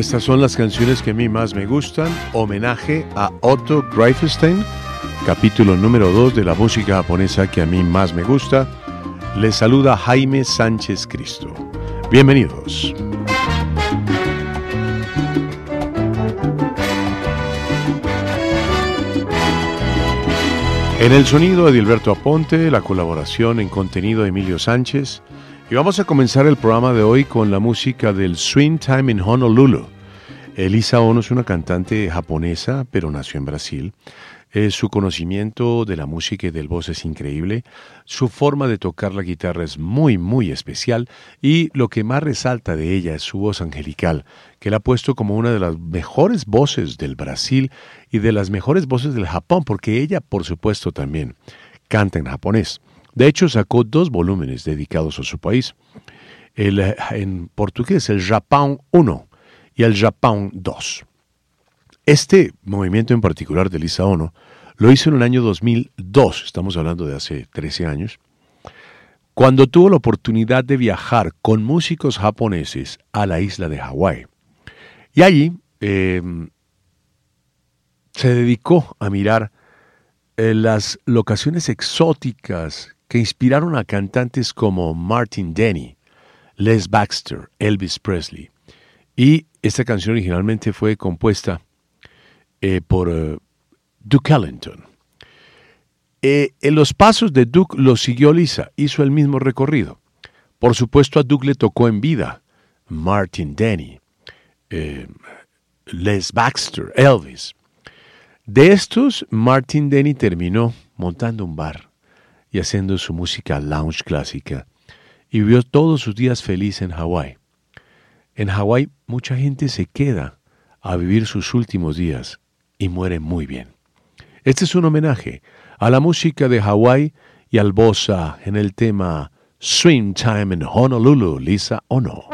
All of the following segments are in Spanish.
Estas son las canciones que a mí más me gustan. Homenaje a Otto Greifenstein, capítulo número 2 de la música japonesa que a mí más me gusta. Les saluda Jaime Sánchez Cristo. Bienvenidos. En el sonido Edilberto Aponte, la colaboración en contenido de Emilio Sánchez. Y vamos a comenzar el programa de hoy con la música del Swing Time in Honolulu. Elisa Ono es una cantante japonesa, pero nació en Brasil. Eh, su conocimiento de la música y del voz es increíble. Su forma de tocar la guitarra es muy, muy especial. Y lo que más resalta de ella es su voz angelical, que la ha puesto como una de las mejores voces del Brasil y de las mejores voces del Japón, porque ella, por supuesto, también canta en japonés. De hecho, sacó dos volúmenes dedicados a su país. El, eh, en portugués, el Japón 1 y el Japón 2. Este movimiento en particular de Lisa Ono lo hizo en el año 2002, estamos hablando de hace 13 años, cuando tuvo la oportunidad de viajar con músicos japoneses a la isla de Hawái. Y allí em, se dedicó a mirar eh, las locaciones exóticas que inspiraron a cantantes como Martin Denny, Les Baxter, Elvis Presley. Y esta canción originalmente fue compuesta eh, por eh, Duke Ellington. Eh, en los pasos de Duke lo siguió Lisa, hizo el mismo recorrido. Por supuesto a Duke le tocó en vida Martin Denny, Les Baxter, Elvis. De estos, Martin Denny terminó montando un bar y haciendo su música lounge clásica y vivió todos sus días feliz en Hawái. En Hawái mucha gente se queda a vivir sus últimos días y muere muy bien. Este es un homenaje a la música de Hawái y al bossa en el tema Swing Time in Honolulu, Lisa Ono.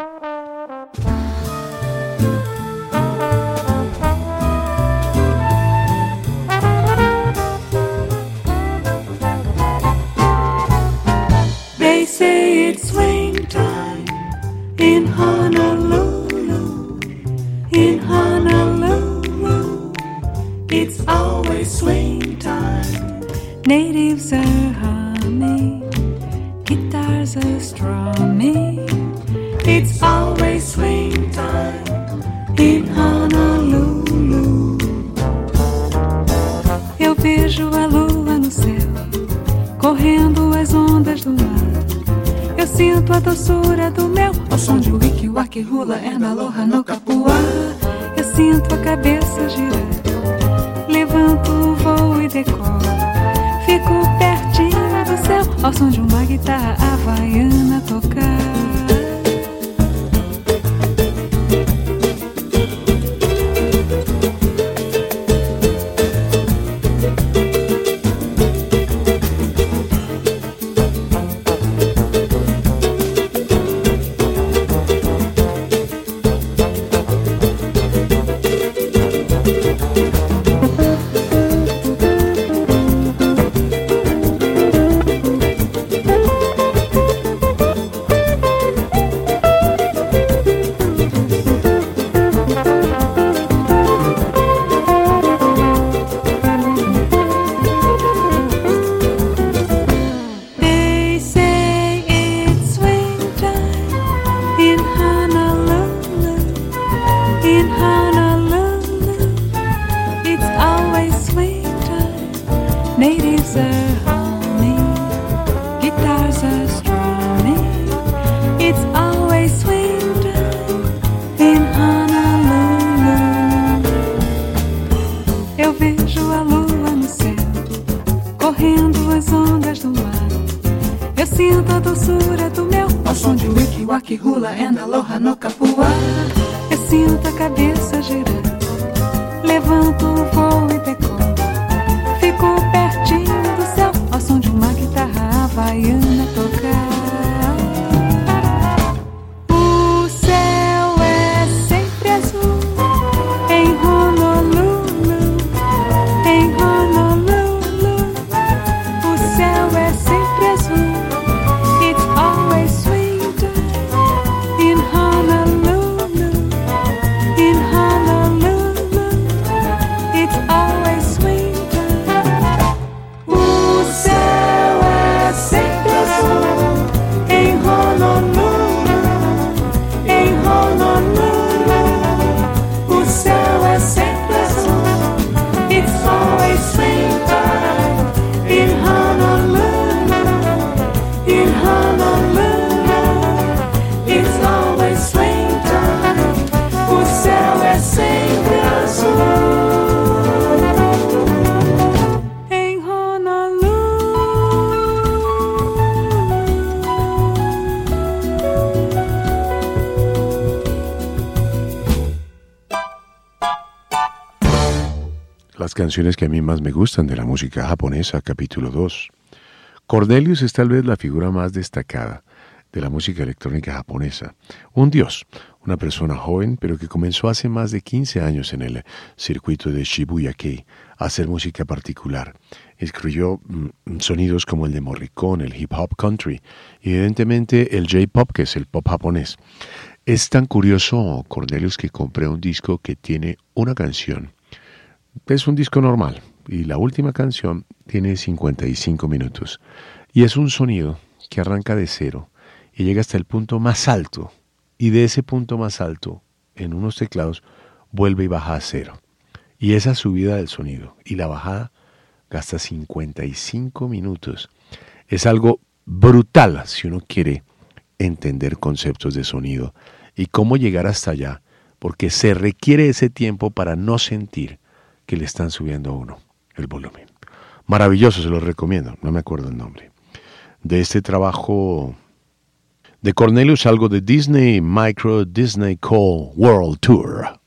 In Honolulu, in Honolulu. It's always swing time. Natives are humming, guitars are strumming. It's always swing time in Honolulu. Eu vejo a lua no céu, correndo as ondas do mar. Sinto a doçura do mel, ao som de wiki waki rula é na loha no capuá. Eu sinto a cabeça girar levanto, voo e decolo. Fico pertinho do céu, ao som de uma guitarra havaiana tocar. Canciones que a mí más me gustan de la música japonesa, capítulo 2. Cornelius es tal vez la figura más destacada de la música electrónica japonesa. Un dios, una persona joven, pero que comenzó hace más de 15 años en el circuito de Shibuya-kei a hacer música particular. Escribió mm, sonidos como el de Morricone, el hip hop country y evidentemente el J-pop, que es el pop japonés. Es tan curioso, Cornelius, que compré un disco que tiene una canción. Es un disco normal y la última canción tiene 55 minutos. Y es un sonido que arranca de cero y llega hasta el punto más alto. Y de ese punto más alto, en unos teclados, vuelve y baja a cero. Y esa subida del sonido y la bajada gasta 55 minutos. Es algo brutal si uno quiere entender conceptos de sonido y cómo llegar hasta allá, porque se requiere ese tiempo para no sentir que le están subiendo a uno el volumen. Maravilloso, se lo recomiendo, no me acuerdo el nombre. De este trabajo de Cornelius, algo de Disney Micro Disney Call World Tour.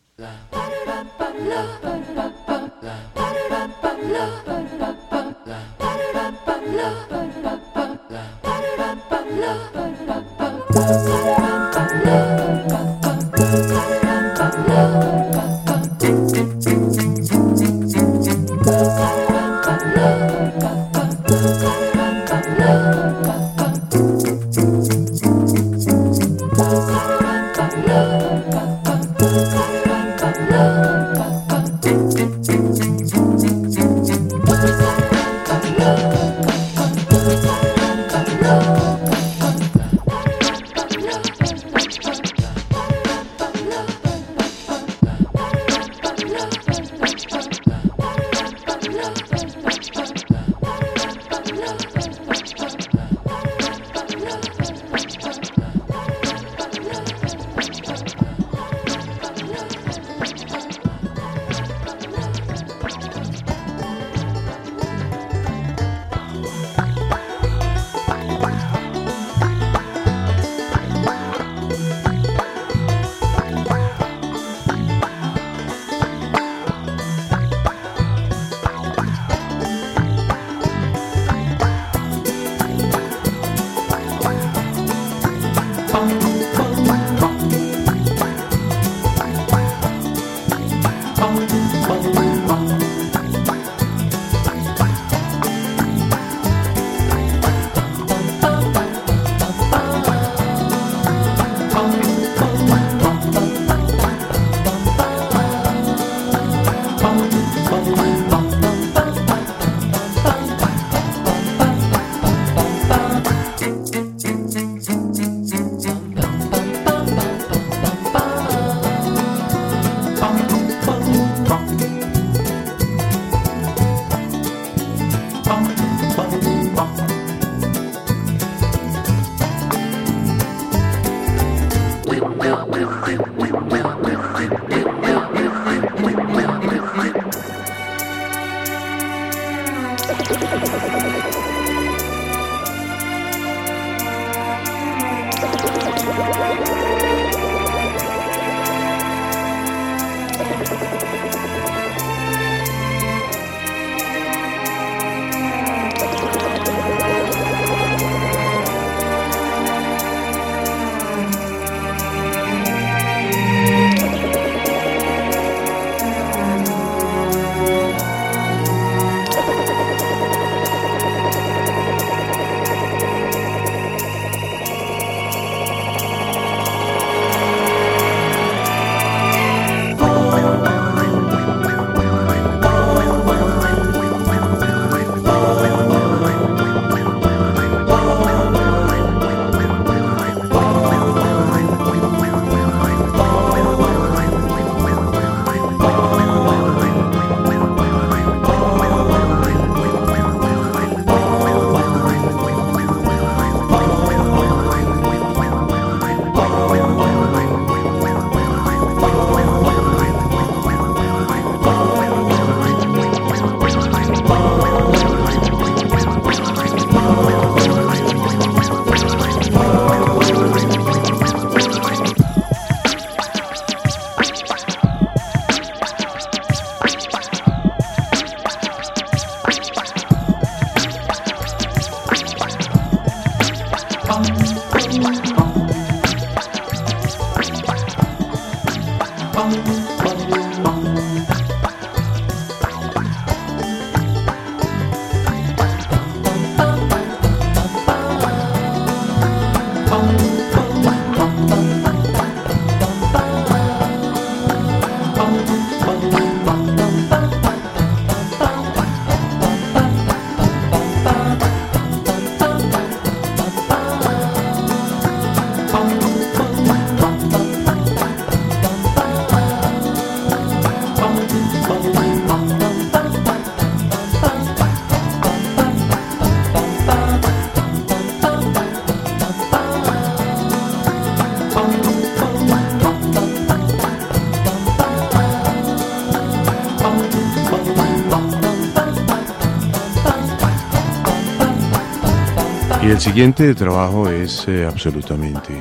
El siguiente trabajo es eh, absolutamente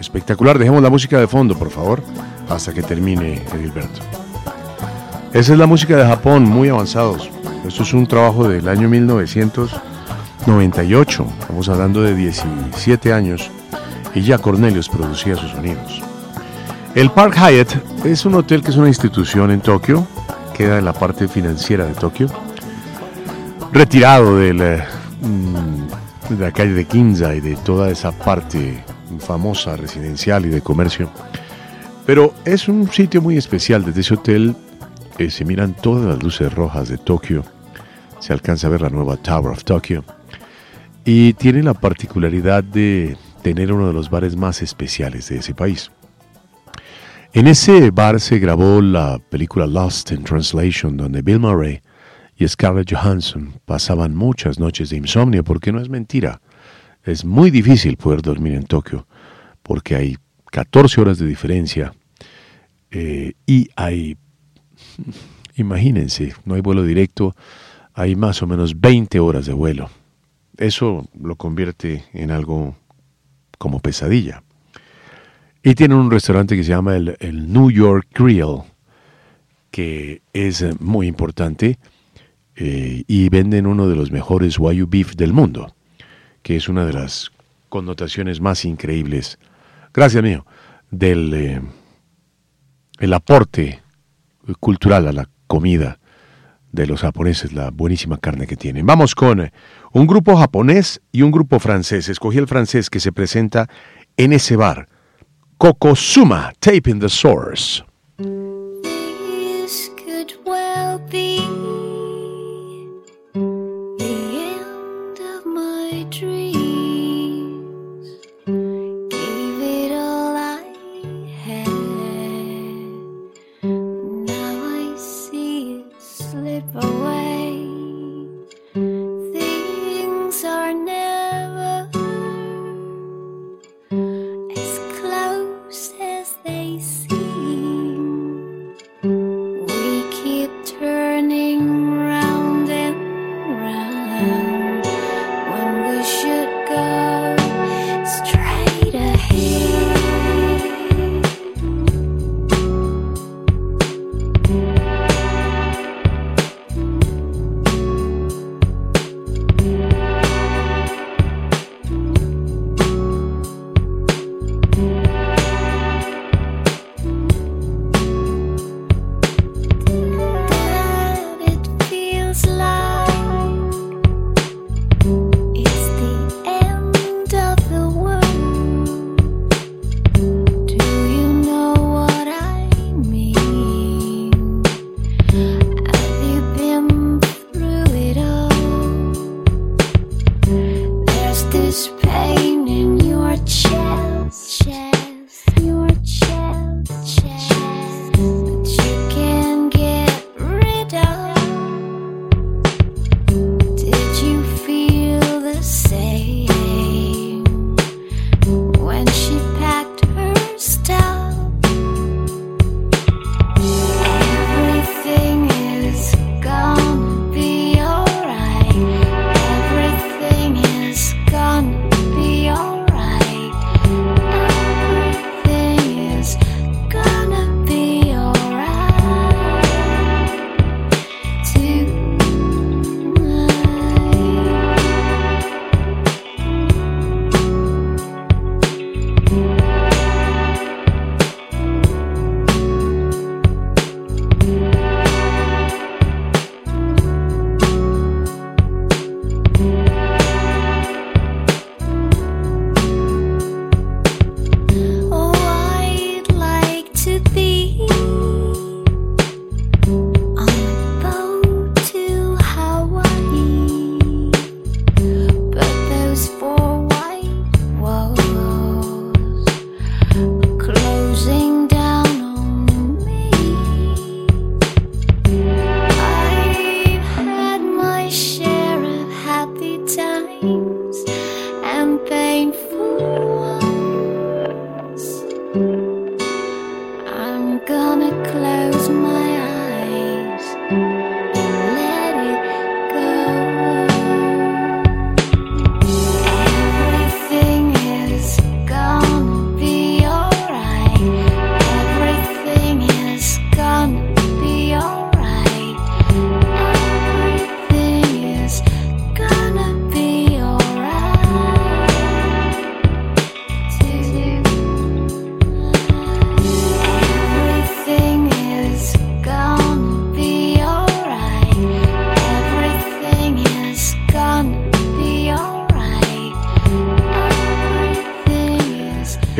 espectacular. Dejemos la música de fondo, por favor, hasta que termine Edilberto. Esa es la música de Japón, muy avanzados. Esto es un trabajo del año 1998. Estamos hablando de 17 años y ya Cornelius producía sus sonidos. El Park Hyatt es un hotel que es una institución en Tokio, queda en la parte financiera de Tokio, retirado del eh, de la calle de Kinza y de toda esa parte famosa residencial y de comercio. Pero es un sitio muy especial. Desde ese hotel eh, se miran todas las luces rojas de Tokio. Se alcanza a ver la nueva Tower of Tokyo. Y tiene la particularidad de tener uno de los bares más especiales de ese país. En ese bar se grabó la película Lost in Translation, donde Bill Murray y Scarlett Johansson pasaban muchas noches de insomnio porque no es mentira. Es muy difícil poder dormir en Tokio porque hay 14 horas de diferencia eh, y hay, imagínense, no hay vuelo directo, hay más o menos 20 horas de vuelo. Eso lo convierte en algo como pesadilla. Y tienen un restaurante que se llama el, el New York Grill, que es muy importante eh, y venden uno de los mejores Wagyu Beef del mundo, que es una de las connotaciones más increíbles, gracias mío, del eh, el aporte cultural a la comida de los japoneses, la buenísima carne que tienen. Vamos con eh, un grupo japonés y un grupo francés. Escogí el francés que se presenta en ese bar. Kokosuma, Tape in the Source.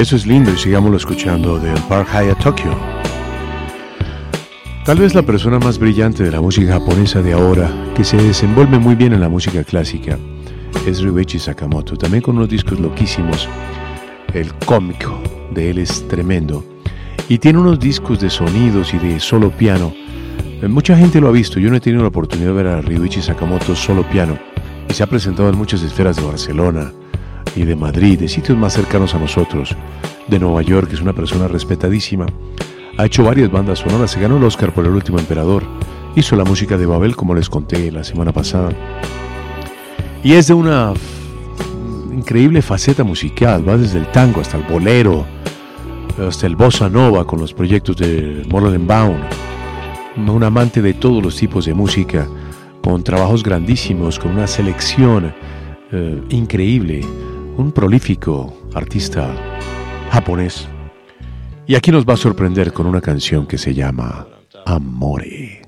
Eso es lindo y sigámoslo escuchando del Park Hyatt Tokyo. Tal vez la persona más brillante de la música japonesa de ahora, que se desenvuelve muy bien en la música clásica, es Ryuichi Sakamoto, también con unos discos loquísimos. El cómico de él es tremendo. Y tiene unos discos de sonidos y de solo piano. Eh, mucha gente lo ha visto, yo no he tenido la oportunidad de ver a Ryuichi Sakamoto solo piano. Y se ha presentado en muchas esferas de Barcelona y de Madrid, de sitios más cercanos a nosotros. De Nueva York, es una persona respetadísima ha hecho varias bandas sonoras, se ganó el Oscar por El Último Emperador, hizo la música de Babel como les conté la semana pasada. Y es de una increíble faceta musical, va desde el tango hasta el bolero, hasta el bossa nova con los proyectos de Baum. Un amante de todos los tipos de música, con trabajos grandísimos, con una selección eh, increíble, un prolífico artista japonés. Y aquí nos va a sorprender con una canción que se llama Amore.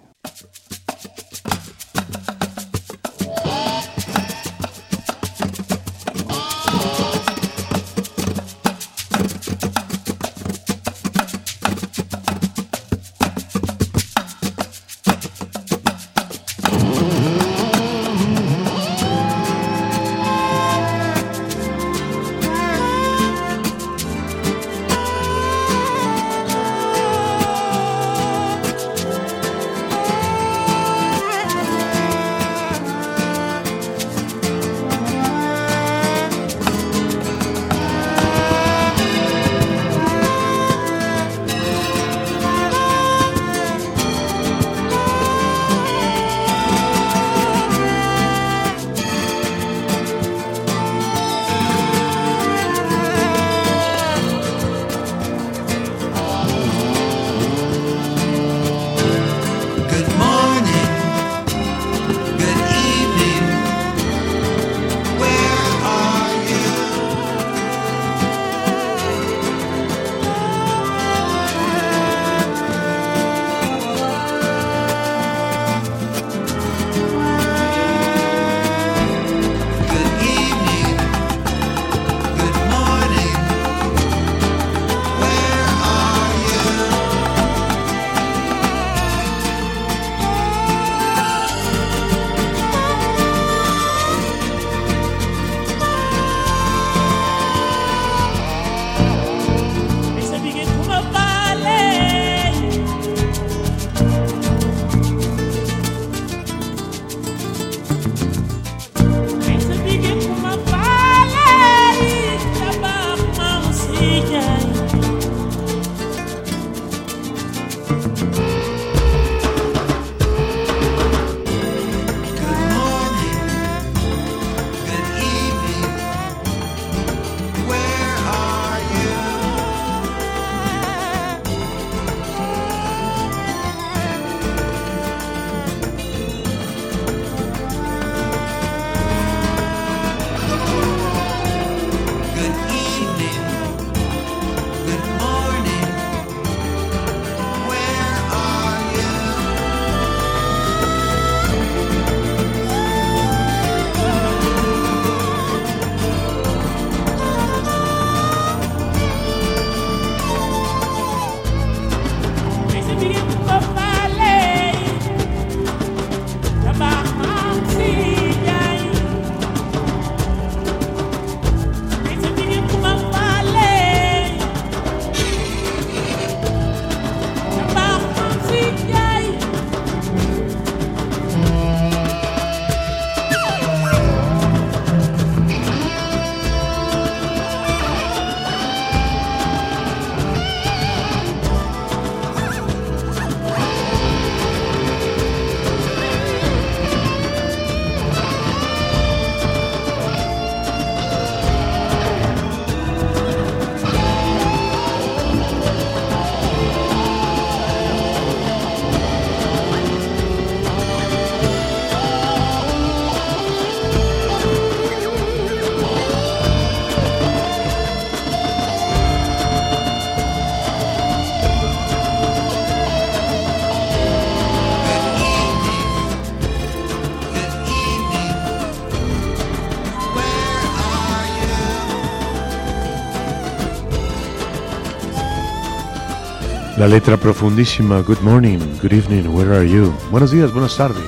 La letra profundísima, good morning, good evening, where are you? Buenos días, buenas tardes,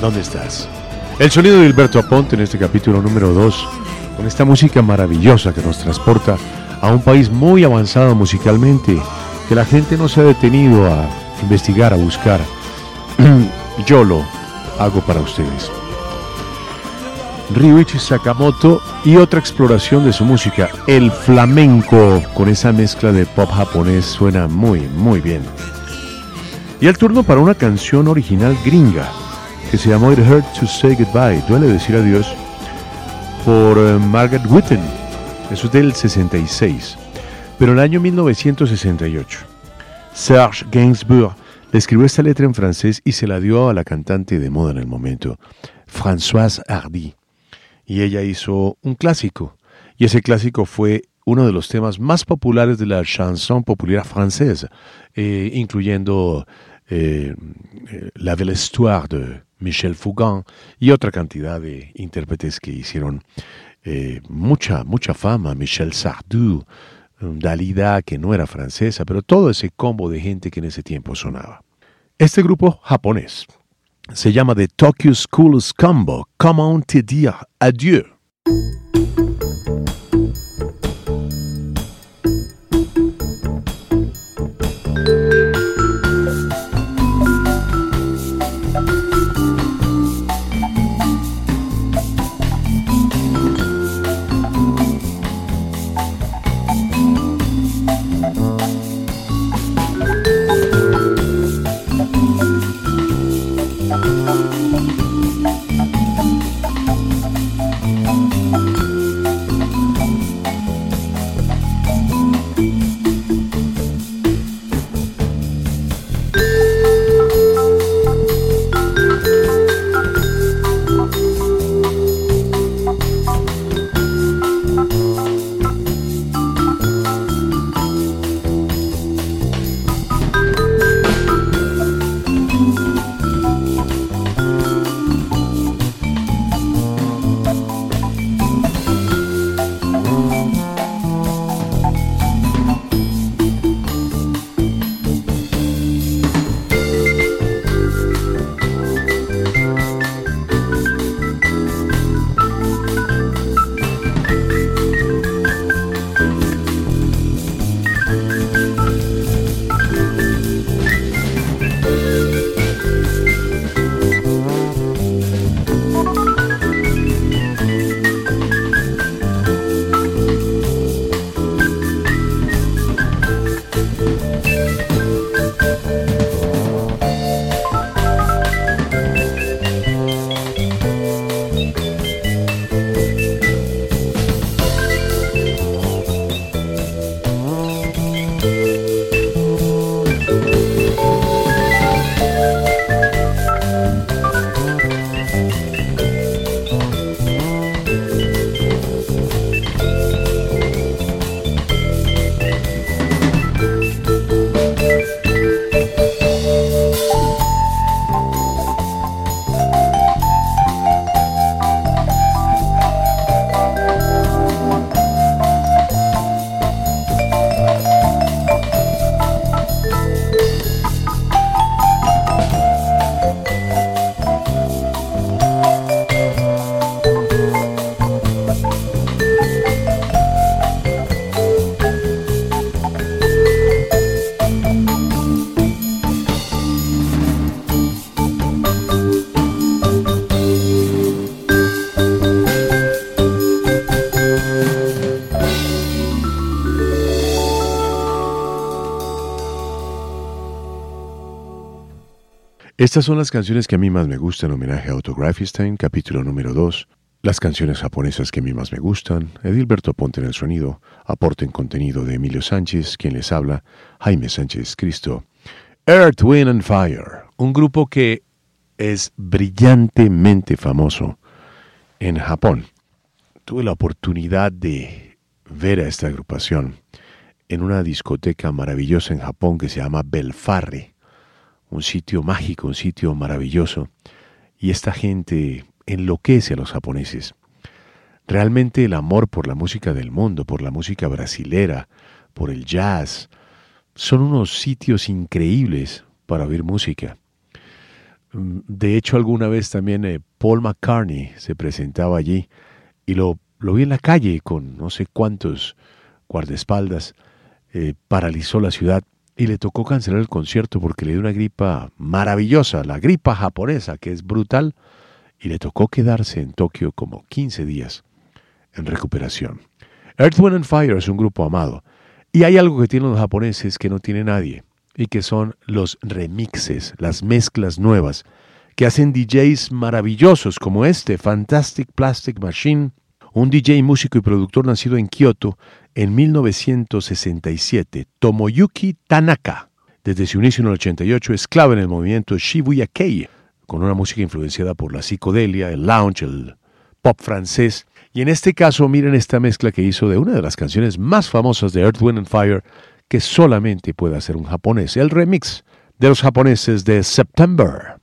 ¿dónde estás? El sonido de Hilberto Aponte en este capítulo número 2, con esta música maravillosa que nos transporta a un país muy avanzado musicalmente, que la gente no se ha detenido a investigar, a buscar. Yo lo hago para ustedes. Ryuichi Sakamoto y otra exploración de su música, el flamenco, con esa mezcla de pop japonés suena muy, muy bien. Y el turno para una canción original gringa, que se llamó It Hurt to Say Goodbye, duele decir adiós, por eh, Margaret Whitten, eso es del 66, pero en el año 1968. Serge Gainsbourg le escribió esta letra en francés y se la dio a la cantante de moda en el momento, Françoise Hardy y ella hizo un clásico. Y ese clásico fue uno de los temas más populares de la chanson populaire francesa, eh, incluyendo eh, eh, La Belle Histoire de Michel Fougan y otra cantidad de intérpretes que hicieron mucha, mucha fama, Michel Sardou, Dalida, que no era francesa, pero todo ese combo de gente que en ese tiempo sonaba. Este grupo japonés, se llama The Tokyo Schools Combo. Comment te dire adieu? Estas son las canciones que a mí más me gustan, homenaje a Otto capítulo número 2. Las canciones japonesas que a mí más me gustan, Edilberto Ponte en el sonido, aporte en contenido de Emilio Sánchez, quien les habla, Jaime Sánchez Cristo. Earth, Wind and Fire, un grupo que es brillantemente famoso en Japón. Tuve la oportunidad de ver a esta agrupación en una discoteca maravillosa en Japón que se llama Belfarre un sitio mágico, un sitio maravilloso, y esta gente enloquece a los japoneses. Realmente el amor por la música del mundo, por la música brasilera, por el jazz, son unos sitios increíbles para oír música. Mm, de hecho, alguna vez también eh, Paul McCartney se presentaba allí y lo, lo vi en la calle con no sé cuántos guardaespaldas. Eh, paralizó la ciudad y le tocó cancelar el concierto porque le dio una gripa maravillosa, la gripa japonesa, que es brutal, y le tocó quedarse en Tokio como 15 días en recuperación. Earth, Wind and Fire es un grupo amado, y hay algo que tienen los japoneses que no tiene nadie, y que son los remixes, las mezclas nuevas, que hacen DJs maravillosos como este, Fantastic Plastic Machine, un DJ, músico y productor nacido en Kioto en 1967, Tomoyuki Tanaka. Desde su inicio en el 88 es clave en el movimiento Shibuya Kei, con una música influenciada por la psicodelia, el lounge, el pop francés. Y en este caso, miren esta mezcla que hizo de una de las canciones más famosas de Earth, Wind and Fire, que solamente puede hacer un japonés, el remix de los japoneses de September.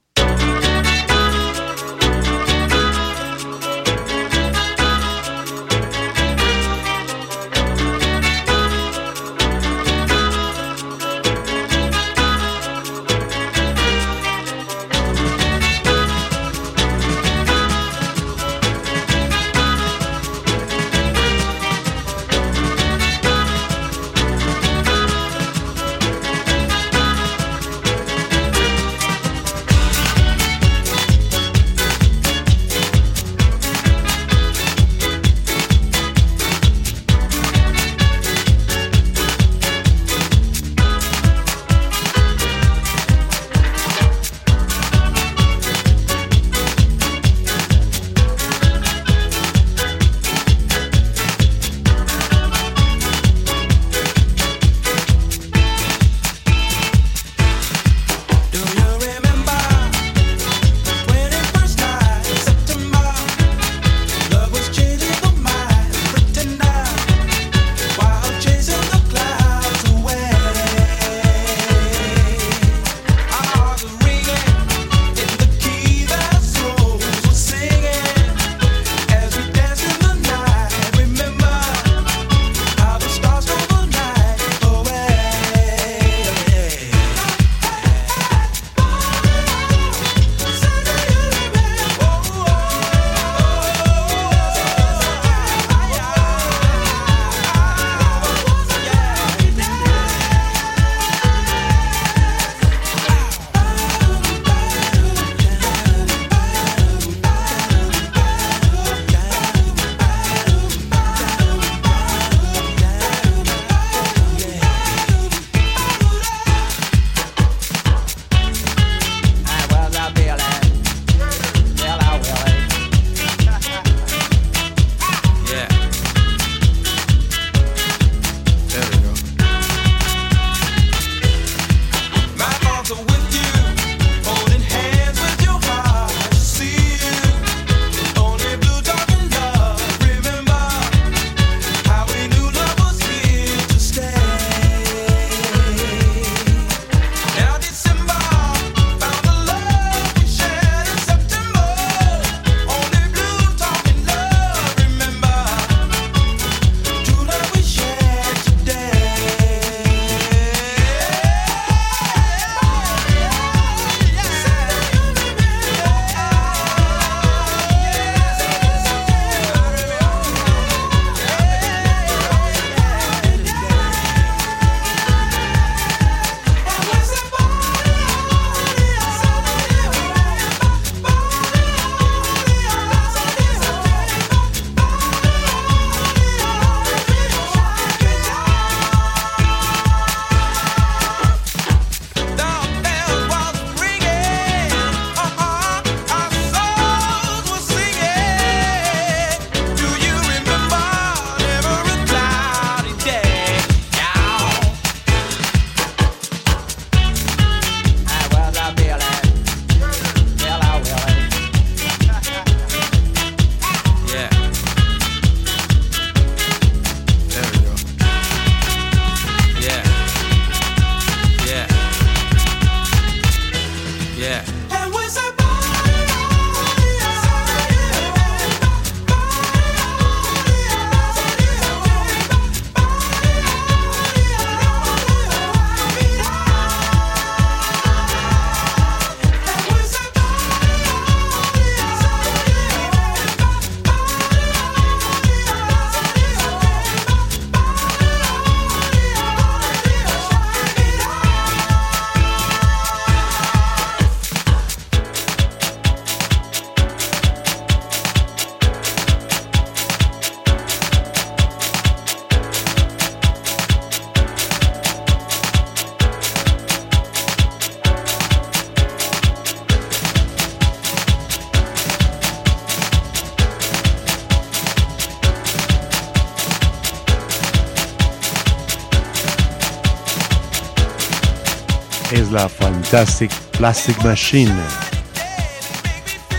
Fantastic Plastic Machine.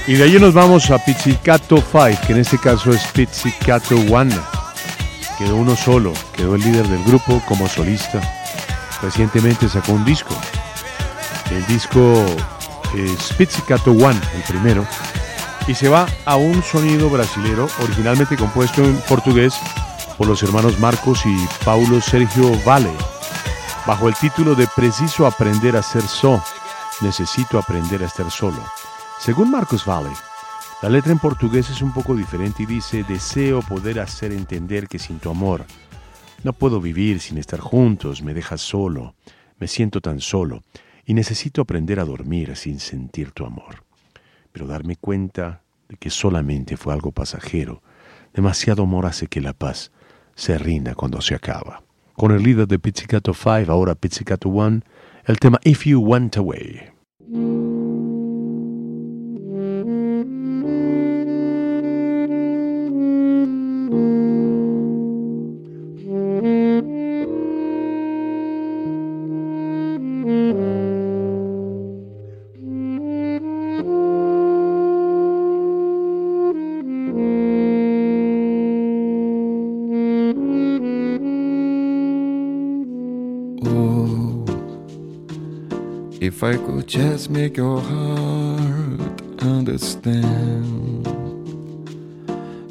Y de allí nos vamos a Pizzicato 5, que en este caso es Pizzicato 1. Quedó uno solo, quedó el líder del grupo como solista. Recientemente sacó un disco. El disco es Pizzicato 1, el primero, y se va a un sonido brasilero originalmente compuesto en portugués por los hermanos Marcos y Paulo Sergio Vale, bajo el título de Preciso aprender a ser so, necesito aprender a estar solo. Según Marcos Vale, la letra en portugués es un poco diferente y dice, deseo poder hacer entender que sin tu amor no puedo vivir sin estar juntos, me dejas solo, me siento tan solo y necesito aprender a dormir sin sentir tu amor. Pero darme cuenta de que solamente fue algo pasajero, demasiado amor hace que la paz se rinda cuando se acaba. Con el líder de Pizzicato 5, ahora Pizzicato 1, el tema If You Went Away. If I could just make your heart understand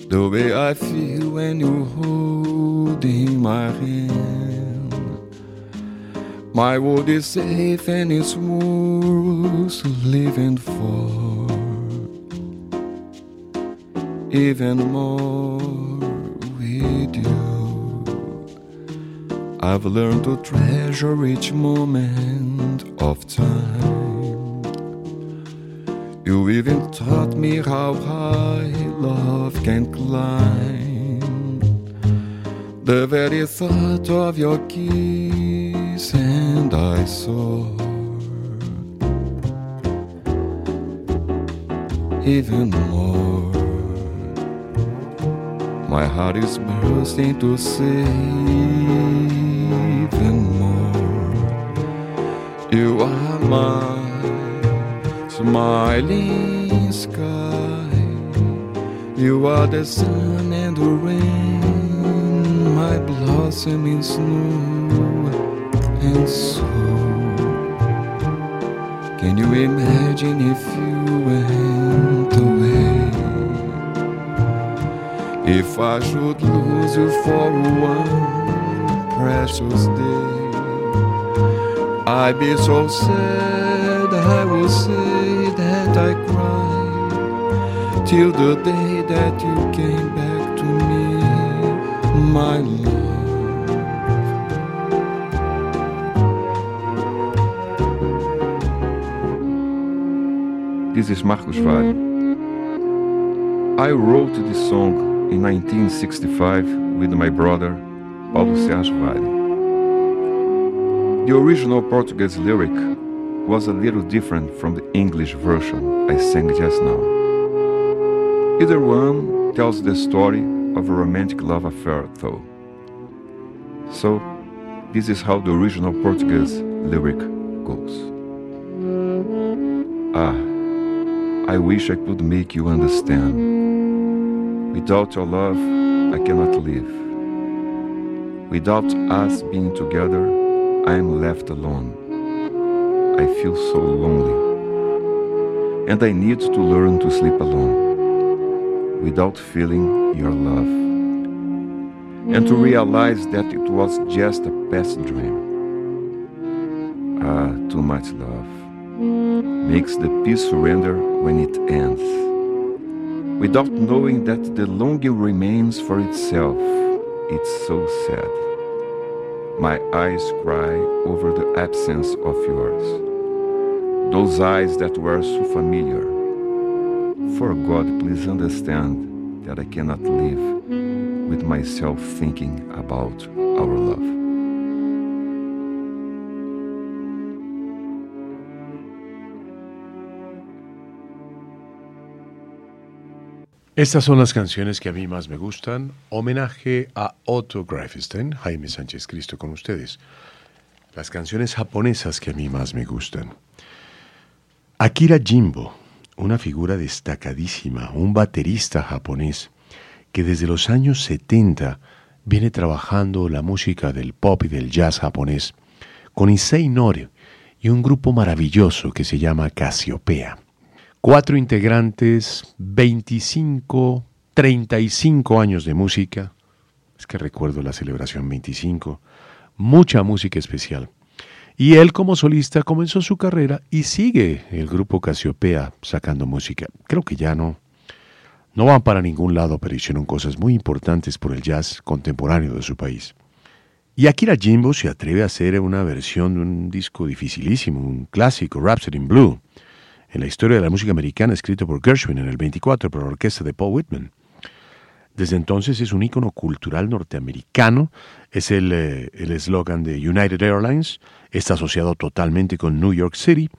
the way I feel when you hold in my hand. My world is safe and it's worth living for. Even more with you. I've learned to treasure each moment of time. You even taught me how high love can climb. The very thought of your kiss, and I saw. Even more, my heart is bursting to say even you are my smiling sky. You are the sun and the rain, my blossoming snow and so. Can you imagine if you went away? If I should lose you for one precious day. I'd be so sad, I will say that I cried till the day that you came back to me, my love. This is Marcos Vale. I wrote this song in 1965 with my brother Paulo Sérgio Vale. The original Portuguese lyric was a little different from the English version I sang just now. Either one tells the story of a romantic love affair, though. So, this is how the original Portuguese lyric goes. Ah, I wish I could make you understand. Without your love, I cannot live. Without us being together, I am left alone. I feel so lonely. And I need to learn to sleep alone without feeling your love. And to realize that it was just a past dream. Ah, too much love makes the peace surrender when it ends. Without knowing that the longing remains for itself, it's so sad. My eyes cry over the absence of yours. Those eyes that were so familiar. For God, please understand that I cannot live with myself thinking about our love. Estas son las canciones que a mí más me gustan. Homenaje a Otto Greifenstein, Jaime Sánchez Cristo con ustedes. las canciones japonesas que a mí más me gustan. Akira Jimbo, una figura destacadísima, un baterista japonés que desde los años 70 viene trabajando la música del pop y del jazz japonés con Issei Nori y un grupo maravilloso que se llama Casiopea. Cuatro integrantes, 25, 35 años de música. Es que recuerdo la celebración 25 mucha música especial. Y él como solista comenzó su carrera y sigue el grupo Casiopea sacando música. Creo que ya no, no van para ningún lado, pero hicieron cosas muy importantes por el jazz contemporáneo de su país. Y Akira Jimbo se atreve a hacer una versión de un disco dificilísimo, un clásico, Rhapsody in Blue, en la historia de la música americana escrito por Gershwin en el 24 por la orquesta de Paul Whitman. Desde entonces es un ícono cultural norteamericano, es eh, el eslogan de United Airlines, está asociado totalmente con New York City,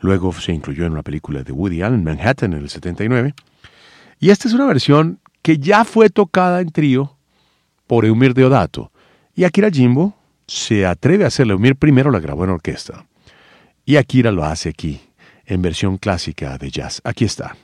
luego se incluyó en una película de Woody Allen, Manhattan, en el 79, y esta es una versión que ya fue tocada en trío por Eumir Deodato, y Akira Jimbo se atreve a hacerla, Eumir primero la grabó en orquesta, y Akira lo hace aquí, en versión clásica de jazz. Aquí está.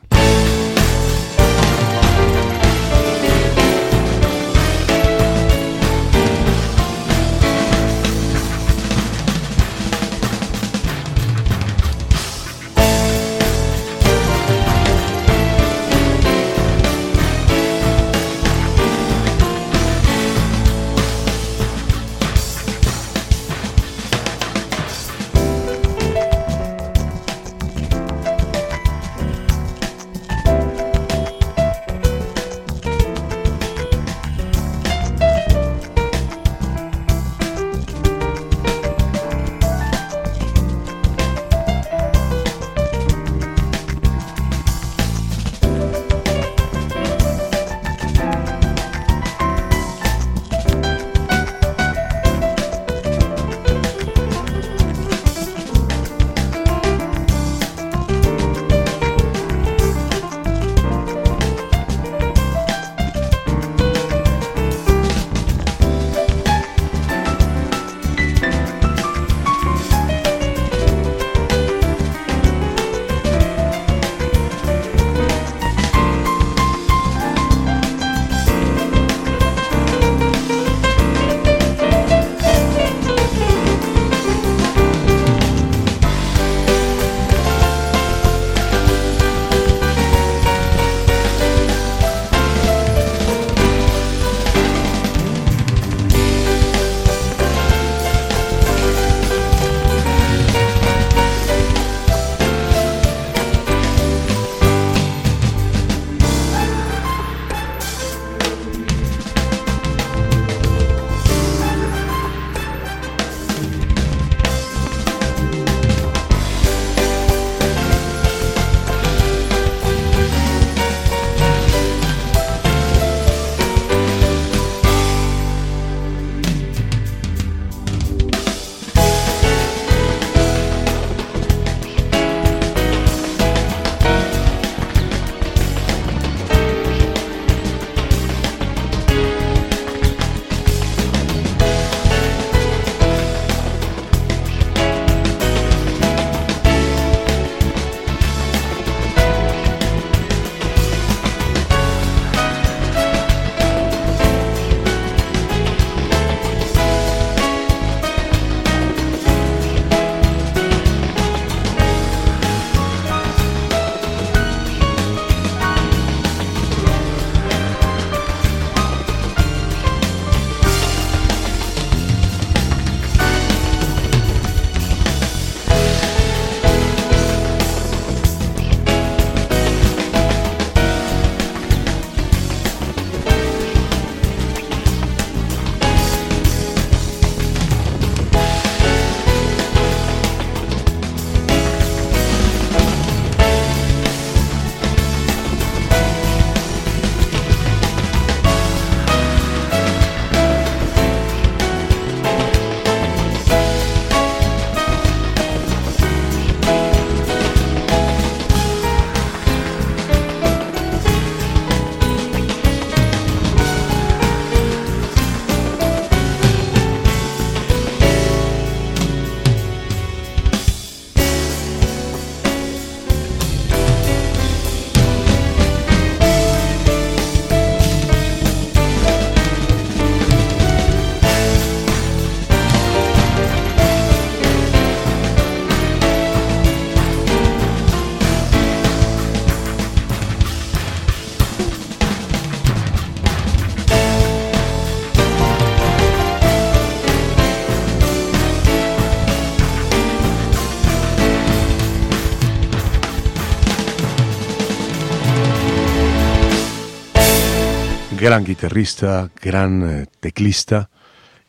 Gran guitarrista, gran eh, teclista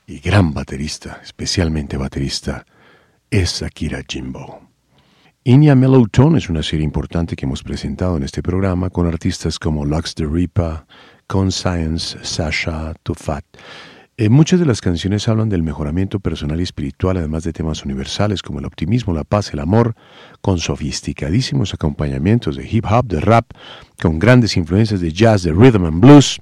y gran baterista, especialmente baterista, es Akira Jimbo. Inya Mellow Tone es una serie importante que hemos presentado en este programa con artistas como Lux the Ripa, Conscience, Sasha, Tufat. Eh, muchas de las canciones hablan del mejoramiento personal y espiritual, además de temas universales como el optimismo, la paz, el amor, con sofisticadísimos acompañamientos de hip hop, de rap, con grandes influencias de jazz, de rhythm and blues.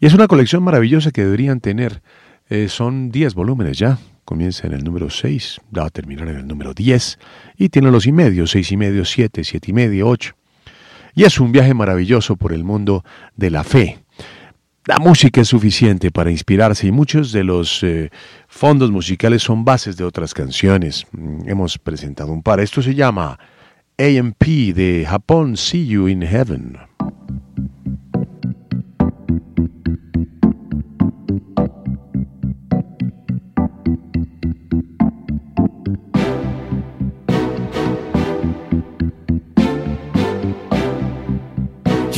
Y es una colección maravillosa que deberían tener. Eh, son 10 volúmenes ya, comienza en el número 6, va a terminar en el número 10 y tiene los y medio, 6 y medio, 7, 7 y medio, 8. Y es un viaje maravilloso por el mundo de la fe. La música es suficiente para inspirarse y muchos de los eh, fondos musicales son bases de otras canciones. Mm, hemos presentado un par. Esto se llama AMP de Japón, See You in Heaven.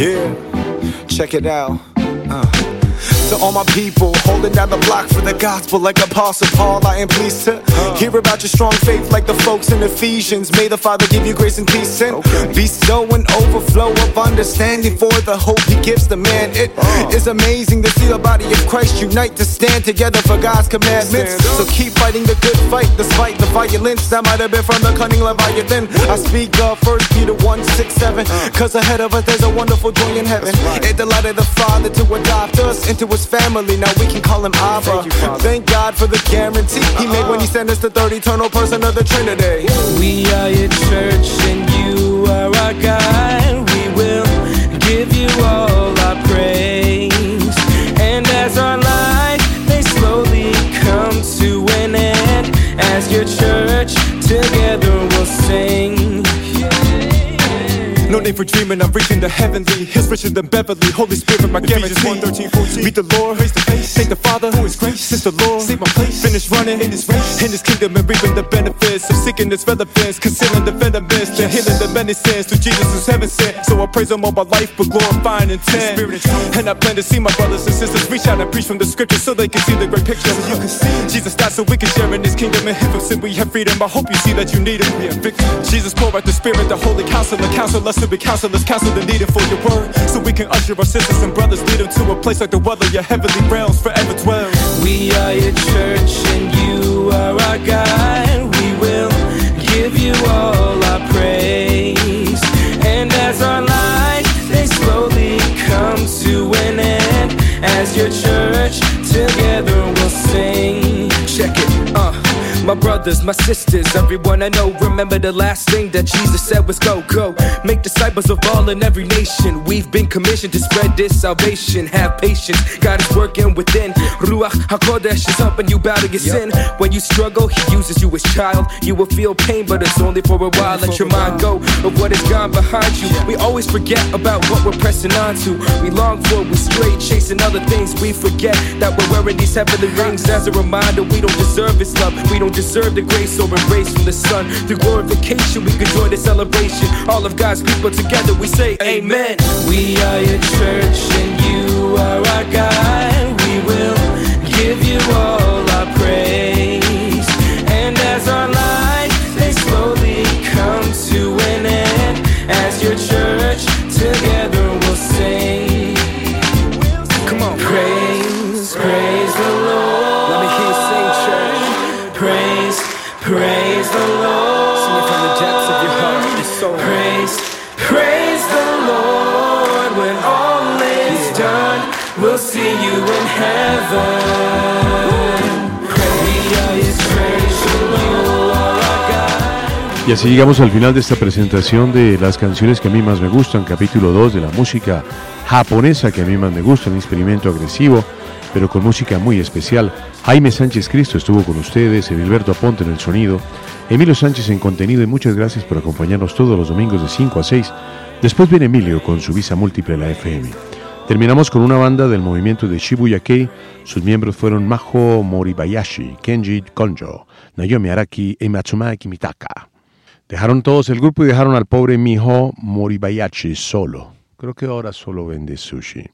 Yeah, check it out. Uh. To all my people holding down the block for the gospel, like Apostle Paul, I am pleased to hear about your strong faith, like the folks in Ephesians. May the Father give you grace and peace and okay. be so an overflow of understanding for the hope He gives the man. It uh. is amazing to see the body of Christ unite to stand together for God's commandments. So keep fighting the good fight despite the violence that might have been from the cunning Leviathan. I speak of First Peter 1 6 7, cause ahead of us there's a wonderful joy in heaven. It delighted the Father to adopt us into his family. Now we can call him Abba. Thank, Thank God for the guarantee he made when he sent us the third eternal person of the Trinity. We are your church and you are our God. We will give you all our praise. And as our life they slowly come to an end, as your church together we'll sing. For dreaming, I'm reaching the heavenly. His richer than Beverly. Holy Spirit, my guarantee. 1, 13, 14. Meet the Lord, face to face. Thank the Father, who is grace. Since the Lord, save my place. Finish running in His race. In His kingdom and reaping the benefits of seeking His relevance. Concealing the venomous, the healing the many sins. Through Jesus who's heaven sent. So I praise Him all my life, but glorifying intent. And I plan to see my brothers and sisters reach out and preach from the scriptures so they can see the great picture. So you can see Jesus died so we can share in His kingdom and Him from sin we have freedom. I hope you see that you need Him. We have victory. Jesus pour out the Spirit, the Holy Counselor, counsel us to be counselors, counsel the needed for your word. So we can usher our sisters and brothers, lead them to a place like the weather, your heavenly realms forever dwell. We are your church and you are our God. We will give you all My brothers, my sisters, everyone I know, remember the last thing that Jesus said was go, go. Make disciples of all in every nation. We've been commissioned to spread this salvation. Have patience, God is working within. Ruach HaKodesh is up and you to your sin. When you struggle, He uses you as child. You will feel pain, but it's only for a while. Let your mind go of what is gone behind you. We always forget about what we're pressing on to. We long for, we stray chasing other things. We forget that we're wearing these heavenly rings as a reminder we don't deserve His love. We don't deserve the grace or embrace from the sun. Through glorification, we can join the celebration. All of God's people together, we say, Amen. We are your church and you are our God. We will give you all our praise. Y así llegamos al final de esta presentación de las canciones que a mí más me gustan, capítulo 2 de la música japonesa que a mí más me gusta, un experimento agresivo, pero con música muy especial. Jaime Sánchez Cristo estuvo con ustedes, Edilberto Aponte en el sonido, Emilio Sánchez en contenido y muchas gracias por acompañarnos todos los domingos de 5 a 6. Después viene Emilio con su visa múltiple la FM. Terminamos con una banda del movimiento de Shibuya Kei. Sus miembros fueron Maho Moribayashi, Kenji Konjo, Naomi Araki y Matsumaki Kimitaka. Dejaron todos el grupo y dejaron al pobre Miho Moribayashi solo. Creo que ahora solo vende sushi.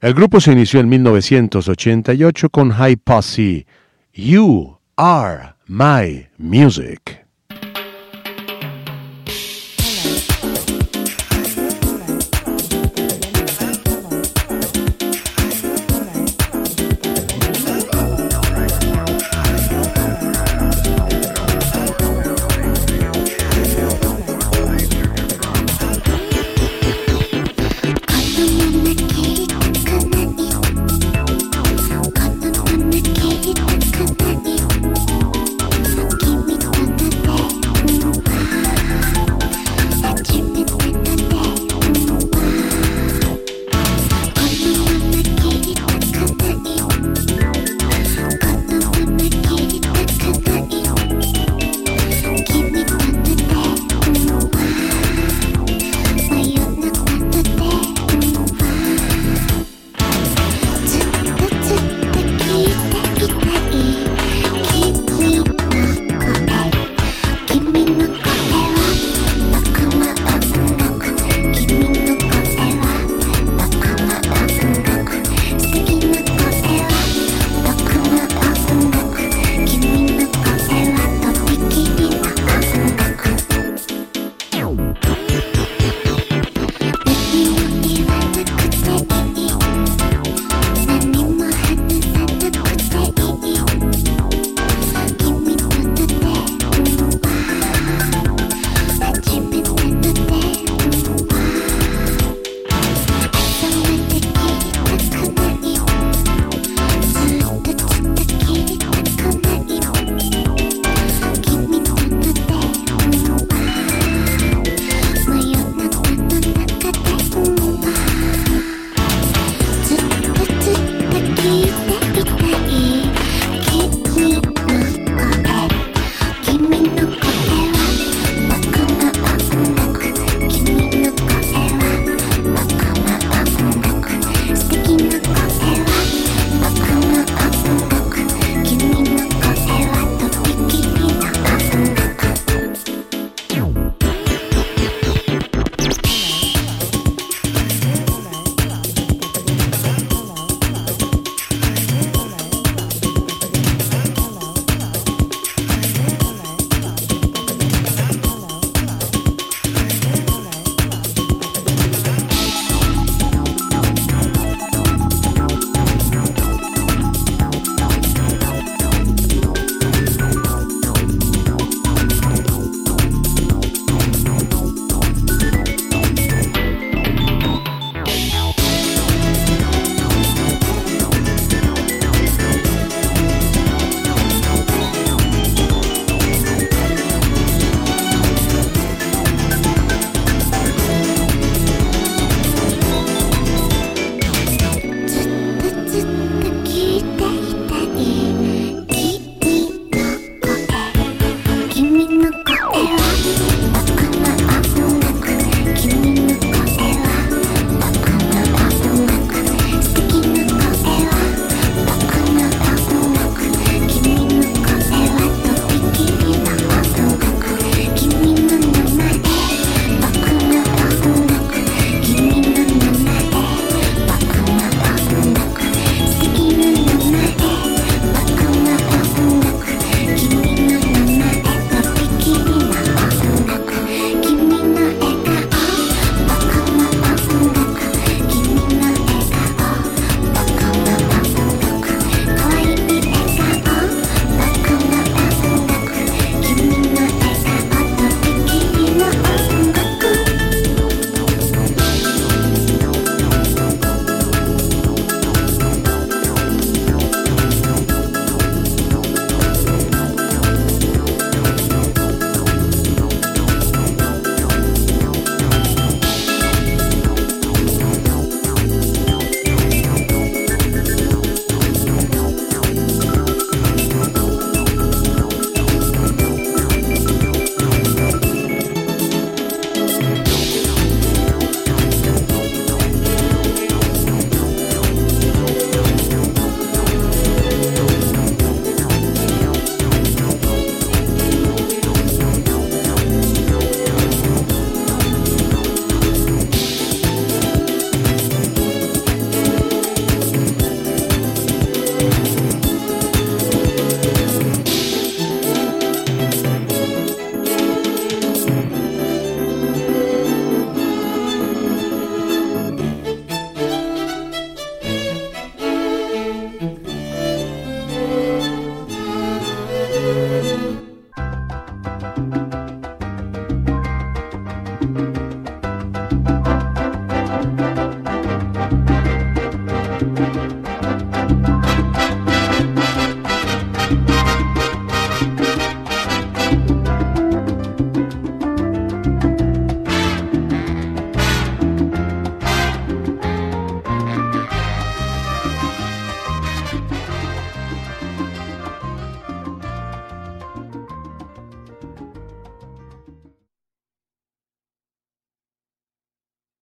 El grupo se inició en 1988 con High Posse. You are my music.